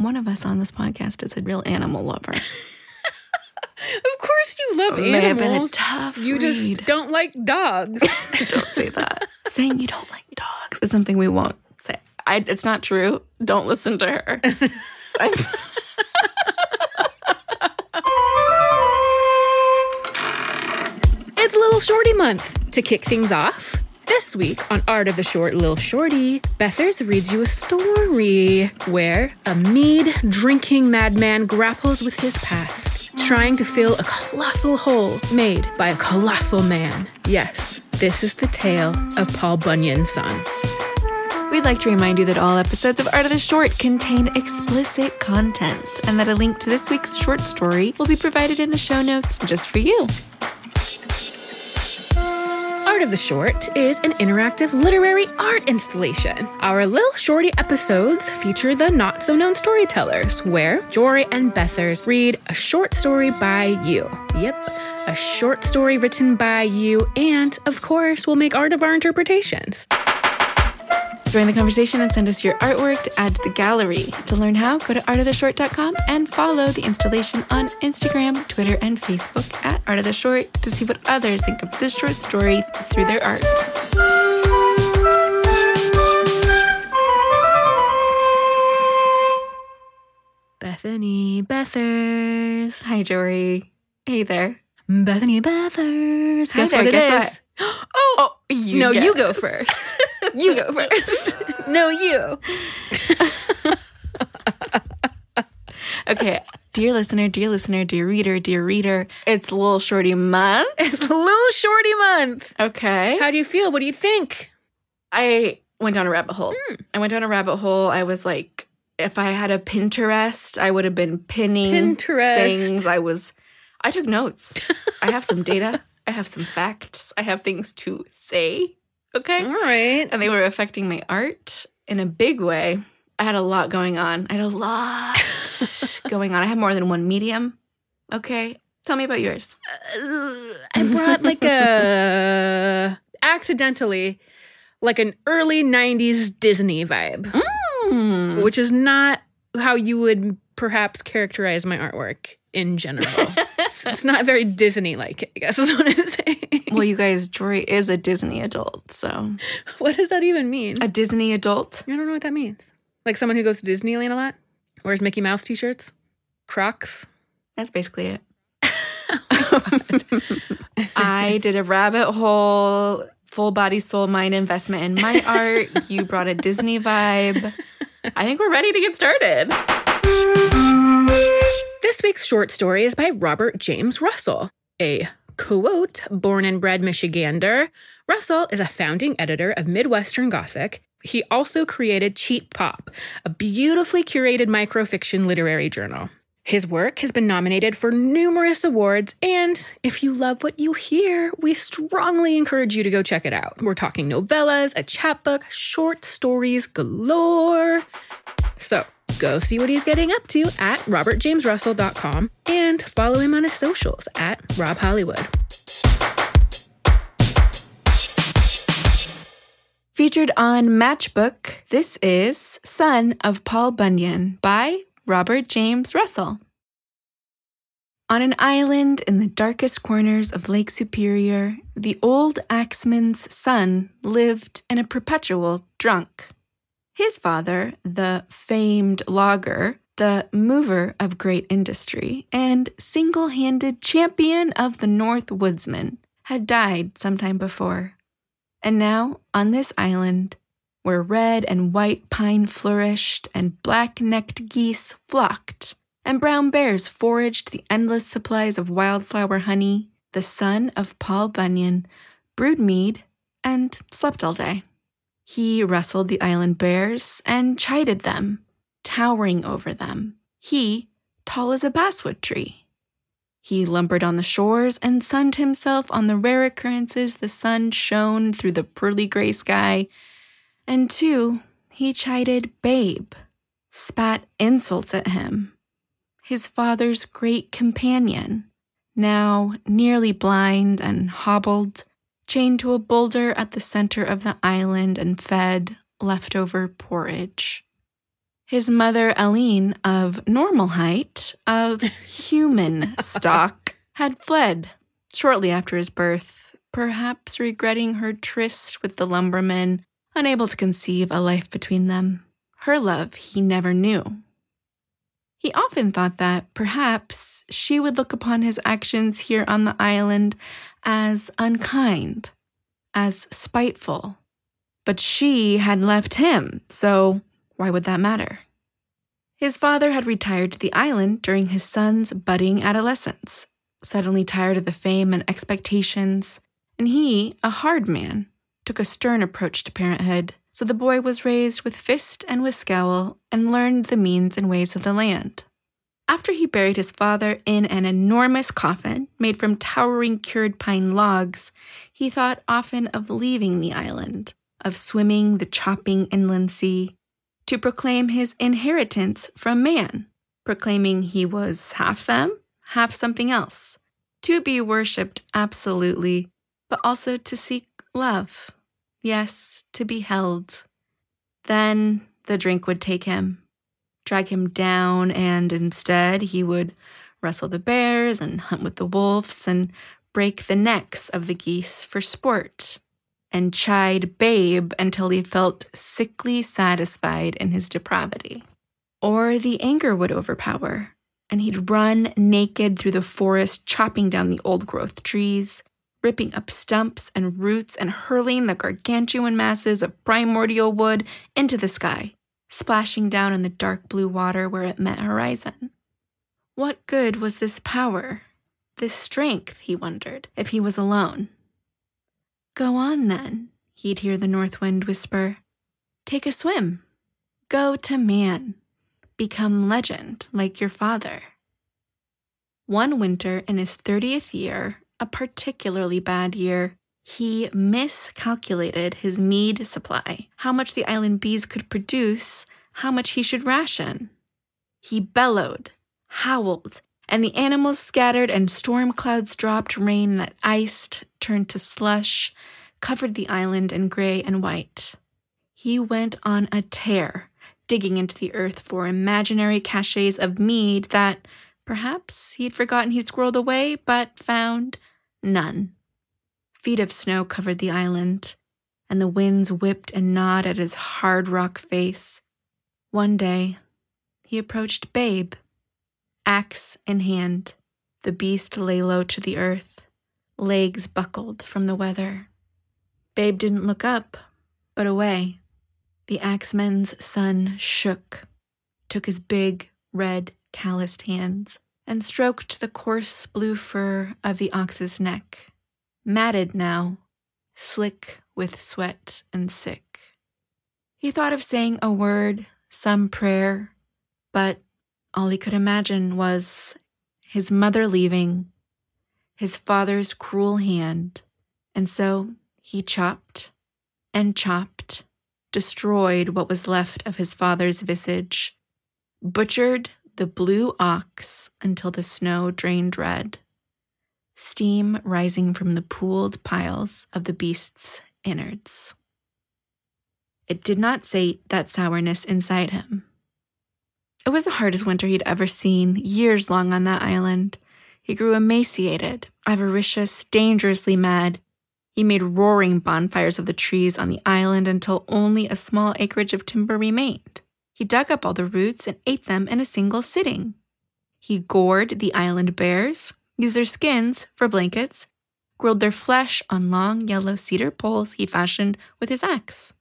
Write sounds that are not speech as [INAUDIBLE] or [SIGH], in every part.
one of us on this podcast is a real animal lover. [LAUGHS] Of course you love It may have been a animals. tough you just don't like dogs. [LAUGHS] don't say that. [LAUGHS] Saying you don't like dogs is something we won't say. I, it's not true. Don't listen to her. It's Little Shorty Month. To kick things off, this week on Art of the Short Lil Shorty, Bethers reads you a story where a mead drinking madman grapples with his past, trying to fill a colossal hole made by a colossal man. Yes, this is the tale of Paul Bunyan's son. We'd like to remind you that all episodes of Art of the Short contain explicit content and that a link to this week's short story will be provided in the show notes just for you. Art of the Short is an interactive literary art installation. Our Lil Shorty episodes feature the not so known storytellers, where Jory and Bethers read a short story by you. Yep, a short story written by you, and of course, we'll make art of our interpretations. Join the conversation and send us your artwork to add to the gallery. To learn how, go to artoftheshort.com and follow the installation on Instagram, Twitter, and Facebook at Art of the Short to see what others think of this short story through their art. Bethany Bethers. Hi, Jory. Hey there. Bethany Bethers. Hi Guess there, what it guess is? [GASPS] Oh, oh, you no, you go first. [LAUGHS] you go first. [LAUGHS] no, you. Okay, dear listener, dear listener, dear reader, dear reader, it's Little Shorty Month. It's Little Shorty Month. Okay. How do you feel? What do you think? I went down a rabbit hole. Hmm. I went down a rabbit hole. I was like, if I had a Pinterest, I would have been pinning Pinterest. things. I was, I took notes. I have some data. [LAUGHS] I have some facts. I have things to say. Okay. All right. And they were affecting my art in a big way. I had a lot going on. I had a lot [LAUGHS] going on. I had more than one medium. Okay. Tell me about yours. I brought like a accidentally like an early 90s Disney vibe, Mm. which is not how you would perhaps characterize my artwork in general. [LAUGHS] it's, it's not very Disney like, I guess [LAUGHS] is what I'm saying. Well, you guys, Jory is a Disney adult. So, [LAUGHS] what does that even mean? a Disney adult. I don't know what that means. Like someone who goes to Disneyland a lot? Wears Mickey Mouse t shirts? Crocs? That's basically it. I did a rabbit hole, full body, soul, mind investment in my art. You brought a Disney vibe. I think we're ready to get started. This week's short story is by Robert James Russell. A quote, born and bred Michigander, Russell is a founding editor of Midwestern Gothic. He also created Cheap Pop, a beautifully curated microfiction literary journal. His work has been nominated for numerous awards, and if you love what you hear, we strongly encourage you to go check it out. We're talking novellas, a chapbook, short stories galore. So go see what he's getting up to at robertjamesrussell.com and follow him on his socials at Rob Hollywood. Featured on Matchbook, this is Son of Paul Bunyan by Robert James Russell. On an island in the darkest corners of Lake Superior, the old axeman's son lived in a perpetual drunk. His father, the famed logger, the mover of great industry, and single handed champion of the North Woodsman, had died some time before. And now, on this island, where red and white pine flourished and black necked geese flocked, and brown bears foraged the endless supplies of wildflower honey, the son of Paul Bunyan brewed mead and slept all day. He wrestled the island bears and chided them, towering over them. He, tall as a basswood tree. He lumbered on the shores and sunned himself on the rare occurrences the sun shone through the pearly gray sky. And two, he chided Babe, spat insults at him. His father's great companion, now nearly blind and hobbled, chained to a boulder at the center of the island and fed leftover porridge. His mother, Aline, of normal height, of [LAUGHS] human stock, had fled shortly after his birth, perhaps regretting her tryst with the lumberman, unable to conceive a life between them. Her love he never knew. He often thought that perhaps she would look upon his actions here on the island as unkind, as spiteful. But she had left him, so why would that matter? His father had retired to the island during his son's budding adolescence, suddenly tired of the fame and expectations, and he, a hard man, took a stern approach to parenthood. So the boy was raised with fist and with scowl and learned the means and ways of the land. After he buried his father in an enormous coffin made from towering cured pine logs, he thought often of leaving the island, of swimming the chopping inland sea, to proclaim his inheritance from man, proclaiming he was half them, half something else, to be worshipped absolutely, but also to seek love. Yes, to be held. Then the drink would take him, drag him down, and instead he would wrestle the bears and hunt with the wolves and break the necks of the geese for sport and chide Babe until he felt sickly satisfied in his depravity. Or the anger would overpower, and he'd run naked through the forest, chopping down the old growth trees, ripping up stumps and roots, and hurling the gargantuan masses of primordial wood into the sky, splashing down in the dark blue water where it met horizon. What good was this power, this strength, he wondered, if he was alone? Go on then, he'd hear the north wind whisper. Take a swim. Go to man. Become legend like your father. One winter in his 30th year, a particularly bad year, he miscalculated his mead supply, how much the island bees could produce, how much he should ration. He bellowed, howled, and the animals scattered, and storm clouds dropped rain that iced, turned to slush, covered the island in gray and white. He went on a tear, digging into the earth for imaginary caches of mead that perhaps he'd forgotten he'd squirreled away, but found none. Feet of snow covered the island, and the winds whipped and gnawed at his hard rock face. One day, he approached Babe axe in hand. The beast lay low to the earth, legs buckled from the weather. Babe didn't look up, but away. The axeman's son shook, took his big, red, calloused hands, and stroked the coarse blue fur of the ox's neck, matted now, slick with sweat and sick. He thought of saying a word, some prayer, but all he could imagine was his mother leaving, his father's cruel hand, and so he chopped and chopped, destroyed what was left of his father's visage, butchered the blue ox until the snow drained red, steam rising from the pooled piles of the beast's innards. It did not sate that sourness inside him. It was the hardest winter he'd ever seen, years long on that island. He grew emaciated, avaricious, dangerously mad. He made roaring bonfires of the trees on the island until only a small acreage of timber remained. He dug up all the roots and ate them in a single sitting. He gored the island bears, used their skins for blankets, grilled their flesh on long yellow cedar poles he fashioned with his axe.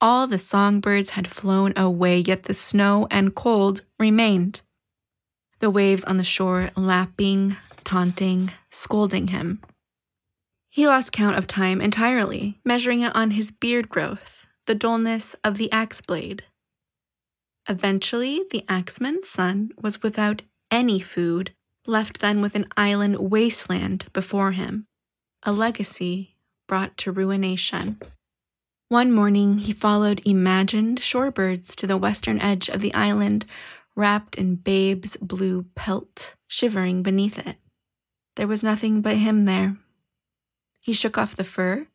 All the songbirds had flown away, yet the snow and cold remained. The waves on the shore lapping, taunting, scolding him. He lost count of time entirely, measuring it on his beard growth, the dullness of the axe blade. Eventually, the axeman's son was without any food, left then with an island wasteland before him, a legacy brought to ruination. One morning, he followed imagined shorebirds to the western edge of the island, wrapped in Babe's blue pelt, shivering beneath it. There was nothing but him there. He shook off the fur,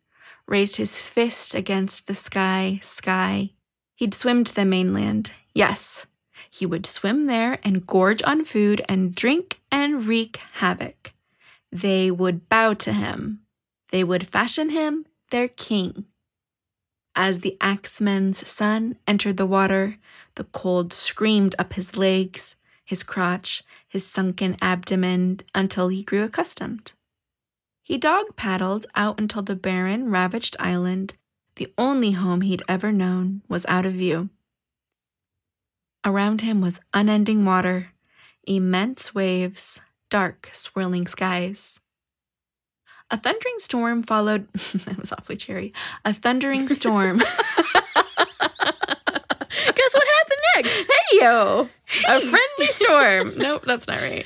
raised his fist against the sky, sky. He'd swim to the mainland. Yes, he would swim there and gorge on food and drink and wreak havoc. They would bow to him. They would fashion him their king. As the axeman's son entered the water, the cold screamed up his legs, his crotch, his sunken abdomen until he grew accustomed. He dog paddled out until the barren, ravaged island, the only home he'd ever known, was out of view. Around him was unending water, immense waves, dark, swirling skies. A thundering storm followed. [LAUGHS] that was awfully cheery. A thundering [LAUGHS] storm. [LAUGHS] Guess what happened next? Hey, yo! A friendly storm. nope, that's not right.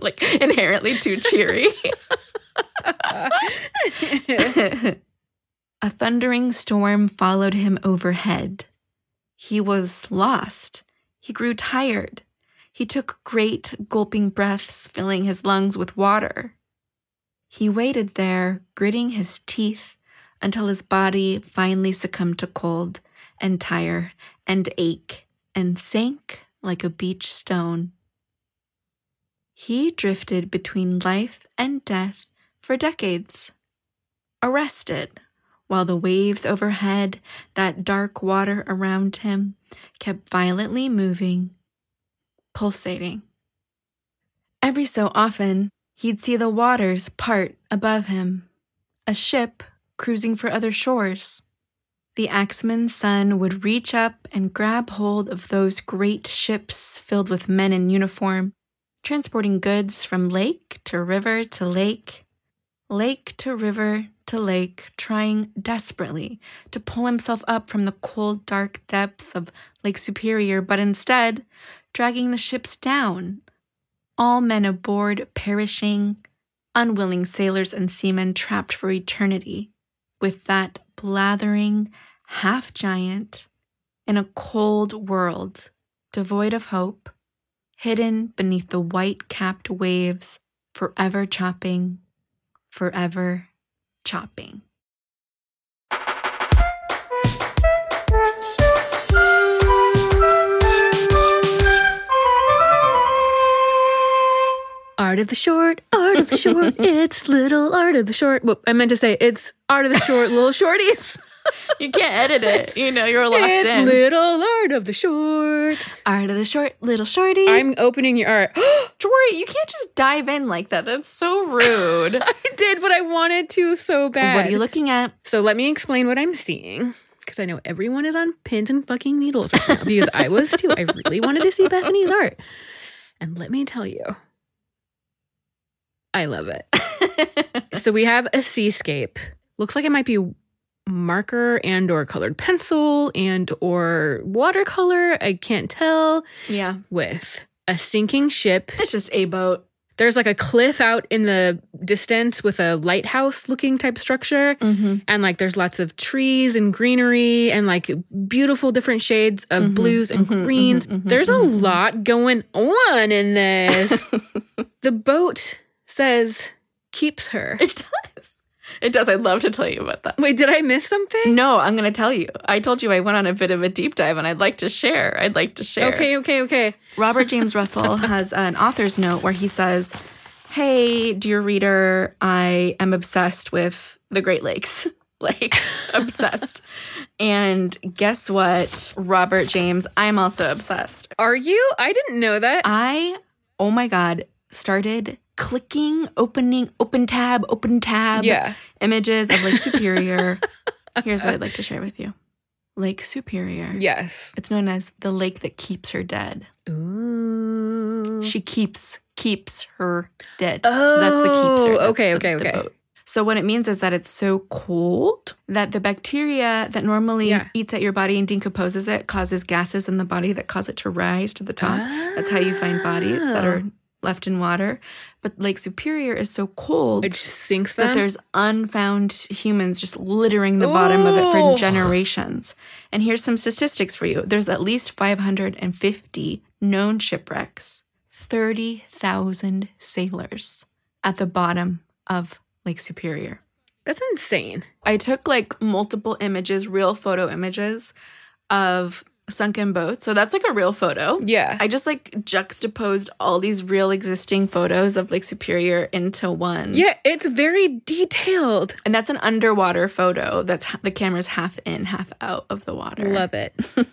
like inherently too cheery. A thundering storm followed him overhead. He was lost. He grew tired. He took great gulping breaths, filling his lungs with water. He waited there, gritting his teeth, until his body finally succumbed to cold and tire and ache and sank like a beach stone. He drifted between life and death for decades, arrested while the waves overhead, that dark water around him, kept violently moving pulsating. Every so often, he'd see the waters part above him, a ship cruising for other shores. The axeman's son would reach up and grab hold of those great ships filled with men in uniform, transporting goods from lake to river to lake, lake to river to lake, trying desperately to pull himself up from the cold, dark depths of Lake Superior, but instead dragging the ships down. All men aboard perishing, unwilling sailors and seamen trapped for eternity, with that blathering half giant in a cold world devoid of hope, hidden beneath the white capped waves, forever chopping, forever chopping. Art of the short, art of the short, [LAUGHS] it's little art of the short. Well, I meant to say it's art of the short, little shorties. [LAUGHS] you can't edit it. You know, you're locked it's in. little art of the short. Art of the short, little shorty. I'm opening your art. [GASPS] Jory, you can't just dive in like that. That's so rude. [LAUGHS] I did, what I wanted to so bad. what are you looking at? So let me explain what I'm seeing. Because I know everyone is on pins and fucking needles right now. Because I was too. I really wanted to see Bethany's art. And let me tell you, I love it. [LAUGHS] so we have a seascape. Looks like it might be marker and or colored pencil and or watercolor. I can't tell. yeah. With a sinking ship. It's just a boat. There's like a cliff out in the distance with a lighthouse looking type structure. Mm-hmm. And like there's lots of trees and greenery and like beautiful different shades of Mhm, blues and mhm, greens. mhm, mhm, there's a mhm. lot going on in this. [LAUGHS] the boat says keeps her. It does. It does. I'd love to tell you about that. Wait, did I miss something? No, I'm going to tell you. I told you I went on a bit of a deep dive and I'd like to share. I'd like to share. Okay, okay, okay. Robert James Russell [LAUGHS] has an author's note where he says, Hey, dear reader, I am obsessed with the Great Lakes. [LAUGHS] like, obsessed. And guess what, Robert James? I'm also obsessed. Are you? I didn't know that. I, oh my God, started clicking, opening, open tab, open tab yeah. images of Lake Superior. [LAUGHS] Here's what I'd like to share with you Lake Superior. Yes. It's known as the lake that keeps her dead. Ooh. She keeps keeps her dead. so that's the keeps her. Oh, That's okay, the- okay, the okay. boat. So what it means is that it's so cold that the bacteria that normally Yeah. eats at your body and decomposes it causes gases in the body that cause it to rise to the top. That's how you find bodies that Oh. are ah. Left in water. But Lake Superior is so cold It just sinks that there's unfound humans just littering the bottom of it for generations. And here's some statistics for you. There's at least 550 known shipwrecks, 30,000 sailors at the bottom of Lake Superior. That's insane. I took like multiple images, real photo images of sunken boat. So that's like a real photo. Yeah. I just like juxtaposed all these real existing photos of Lake Superior into one. yeah, it's very detailed. And that's an underwater photo. That's ha- the camera's half in, half out of the water. Love it. [LAUGHS]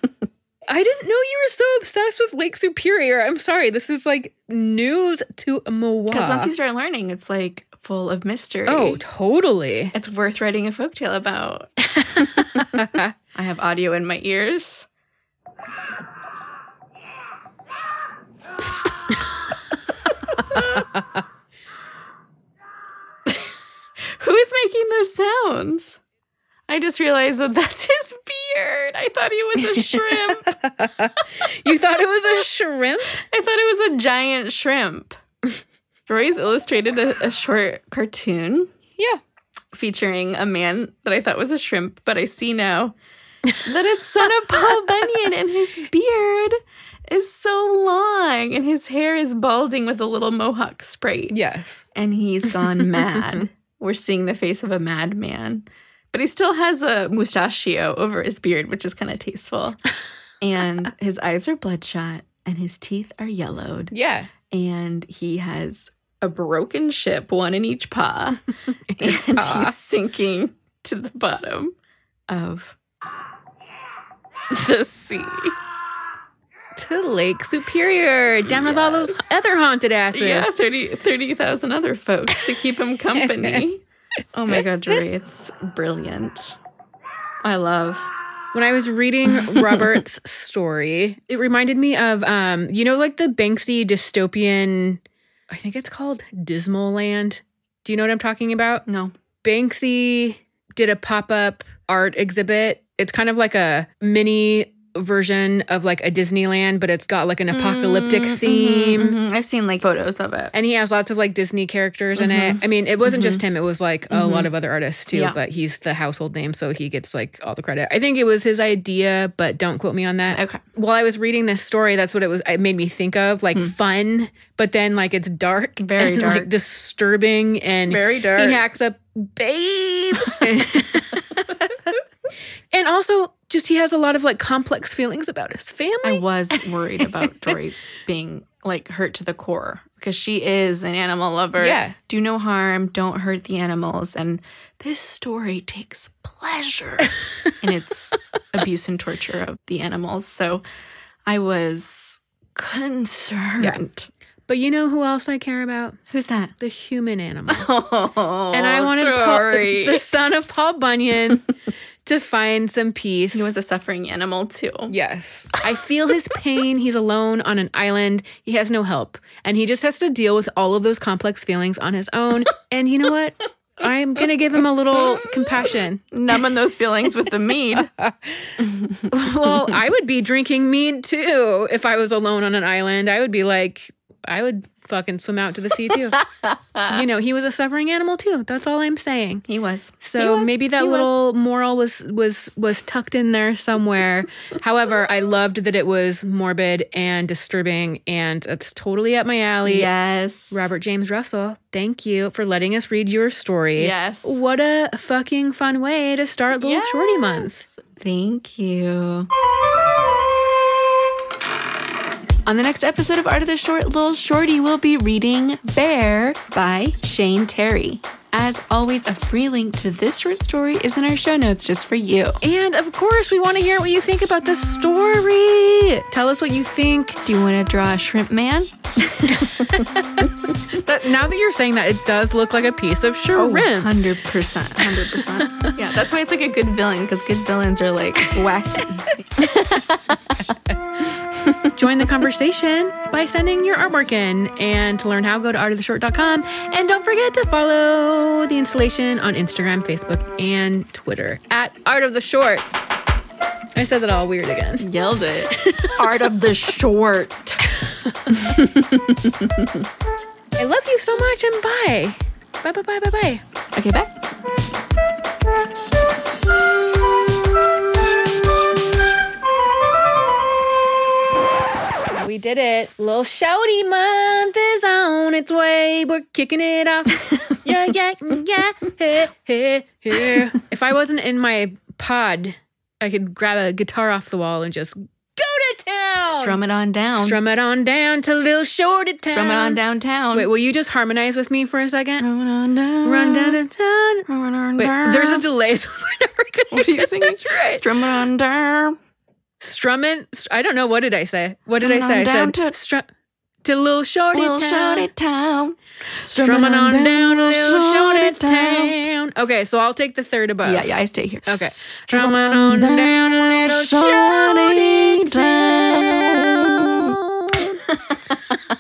I didn't know you were so obsessed with Lake Superior. I'm sorry. This is like news to moi. Because once you start learning, it's like full of mystery. Oh, totally. it's worth writing a folktale about. [LAUGHS] [LAUGHS] I have audio in my ears. [LAUGHS] Who is making those sounds? I just realized that that's his beard. I thought he was a shrimp. [LAUGHS] you thought it was a shrimp? I thought it was a giant shrimp. Jory's illustrated a, a short cartoon Yeah. featuring a man that I thought was a shrimp, but I see now that it's son of Paul Bunyan and his beard is so long and his hair is balding with a little mohawk spray. Yes. and he's gone [LAUGHS] mad. We're seeing the face of a madman. But he still has a mustachio over his beard, which is kind of tasteful. [LAUGHS] And his eyes are bloodshot and his teeth are yellowed. Yeah. And he has a broken ship, one in each paw. [LAUGHS] and paw. he's sinking to the bottom of the sea. To Lake Superior, down with all those other haunted asses. Yeah, 30 30,000 other folks to keep him company. [LAUGHS] oh my God, Jory, it's brilliant. I love. When I was reading [LAUGHS] Robert's story, it reminded me of um, you know, like the Banksy dystopian. I think it's called Dismaland. Do you know what I'm talking about? No. Banksy did a pop up art exhibit. It's kind of like a mini version of like a Disneyland, but it's got like an apocalyptic Mm, mhm, theme. mhm. I've seen like photos of it. And he has lots of like Disney characters in it. I mean, it wasn't just him, it was like a lot of other artists too, Yeah. but he's the household name, so he gets like all the credit. I think it was his idea, but don't quote me on that. Okay. While I was reading this story, that's what it was it made me think of, like fun, but then like it's dark. Very and, dark. like disturbing and Very dark. he hacks up babe. [LAUGHS] and also just he has a lot of like complex feelings about his family. I was worried about [LAUGHS] Jory being like hurt to the core because she is an animal lover. Yeah. Do no harm, don't hurt the animals. And this story takes pleasure [LAUGHS] in its abuse and torture of the animals. So I was concerned. But you know who else I care about? Who's that? The human animal. Oh, [LAUGHS] and I wanted Paul, Jory. the son of Paul Bunyan to find some peace. he was a suffering animal too. Yes. I feel his pain. He's alone on an island. He has no help. And he just has to deal with all of those complex feelings on his own. And you know what? I'm going to give him a little compassion. Numbing those feelings with the mead. [LAUGHS] Well, I would be drinking mead too if I was alone on an island. I would be like, I would fucking swim out to the sea too. [LAUGHS] you know, he was a suffering animal too. That's all I'm saying. He was. So He was. maybe that He was. little moral was was was tucked in there somewhere. However, I loved that it was morbid and disturbing, and it's totally up my alley. Yes. Robert James Russell, thank you for letting us read your story. Yes. What a fucking fun way to start Little Shorty Month. Thank you. On the next episode of Art of the Short, Little Shorty will be reading Bear by Shane Terry. As always, a free link to this short story is in our show notes just for you. And of course, we want to hear what you think about this story. Tell us what you think. Do you want to draw a shrimp man? [LAUGHS] That, now that you're saying that, it does look like a piece of oh, shrimp. 100%. 100%. yeah, that's why it's like a good villain because good villains are like wacky. [LAUGHS] [LAUGHS] Join the conversation by sending your artwork in. And to learn how, go to artoftheshort.com. And don't forget to follow the installation on Instagram, Facebook, and Twitter at Art of the Short. I said that all weird again. Yelled it. [LAUGHS] Art of the Short. [LAUGHS] I love you so much and bye. Bye, bye, bye, bye, bye. Okay, bye. We did it. Little shouty month is on its way. We're kicking it off. [LAUGHS] yeah, yeah, yeah. Hey, hey, hey. If I wasn't in my pod, I could grab a guitar off the wall and just go to town. Strum it on down. Strum it on down to Little Shorty Town. Strum it on downtown. Wait, will you just harmonize with me for a second? It on down. Run down to town. Run on Wait, down. there's a delay, so [LAUGHS] we're never are you get singing? this right. Strum it on down strumming. I don't know. What did I say? What did I say? I said to, str- to little shorty little town. Shorty town. Strumming, on down, down little shorty town. Okay, so I'll take the third above. Yeah, yeah, I stay here. Okay. Strumming on down, down little shorty town. [LAUGHS]